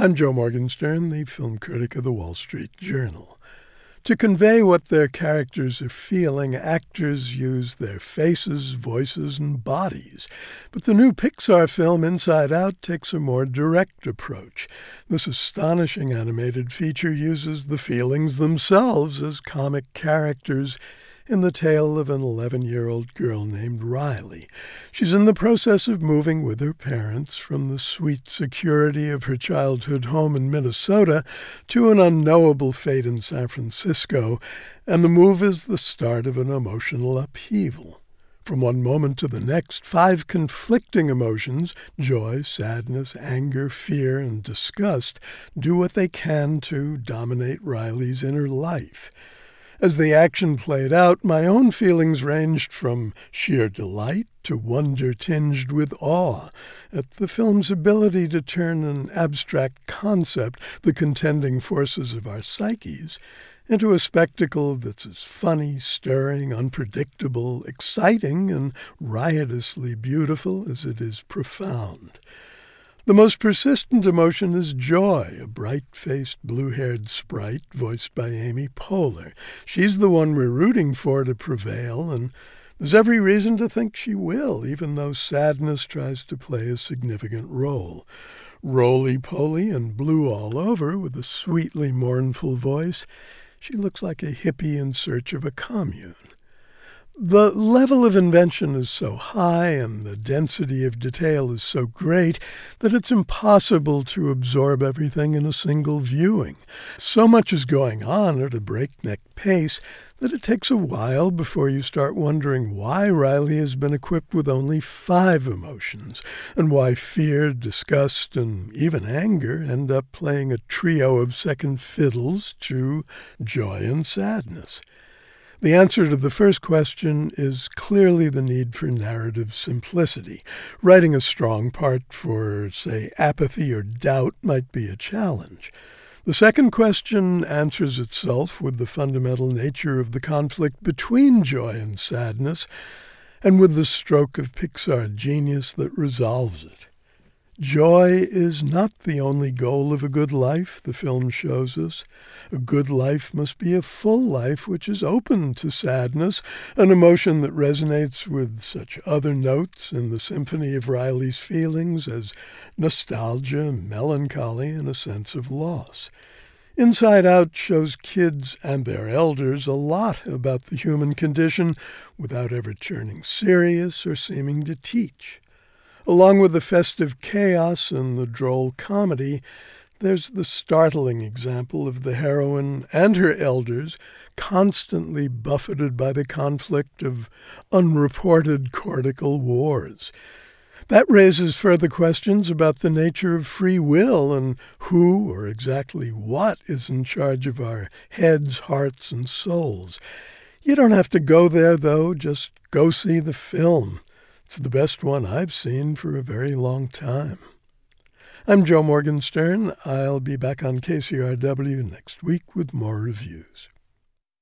I'm Joe Morgenstern, the film critic of the Wall Street Journal. To convey what their characters are feeling, actors use their faces, voices, and bodies. But the new Pixar film Inside Out takes a more direct approach. This astonishing animated feature uses the feelings themselves as comic characters in the tale of an 11 year old girl named Riley. She's in the process of moving with her parents from the sweet security of her childhood home in Minnesota to an unknowable fate in San Francisco, and the move is the start of an emotional upheaval. From one moment to the next, five conflicting emotions joy, sadness, anger, fear, and disgust do what they can to dominate Riley's inner life. As the action played out, my own feelings ranged from sheer delight to wonder tinged with awe at the film's ability to turn an abstract concept, the contending forces of our psyches, into a spectacle that's as funny, stirring, unpredictable, exciting, and riotously beautiful as it is profound. The most persistent emotion is joy, a bright faced, blue haired sprite voiced by Amy Poehler. She's the one we're rooting for to prevail, and there's every reason to think she will, even though sadness tries to play a significant role. Roly poly and blue all over, with a sweetly mournful voice, she looks like a hippie in search of a commune. The level of invention is so high and the density of detail is so great that it's impossible to absorb everything in a single viewing. So much is going on at a breakneck pace that it takes a while before you start wondering why Riley has been equipped with only five emotions, and why fear, disgust, and even anger end up playing a trio of second fiddles to joy and sadness. The answer to the first question is clearly the need for narrative simplicity. Writing a strong part for, say, apathy or doubt might be a challenge. The second question answers itself with the fundamental nature of the conflict between joy and sadness, and with the stroke of Pixar genius that resolves it. Joy is not the only goal of a good life, the film shows us. A good life must be a full life which is open to sadness, an emotion that resonates with such other notes in the symphony of Riley's feelings as nostalgia, melancholy, and a sense of loss. Inside Out shows kids and their elders a lot about the human condition without ever turning serious or seeming to teach. Along with the festive chaos and the droll comedy, there's the startling example of the heroine and her elders constantly buffeted by the conflict of unreported cortical wars. That raises further questions about the nature of free will and who or exactly what is in charge of our heads, hearts, and souls. You don't have to go there, though. Just go see the film. It's the best one I've seen for a very long time. I'm Joe Morgenstern. I'll be back on KCRW next week with more reviews.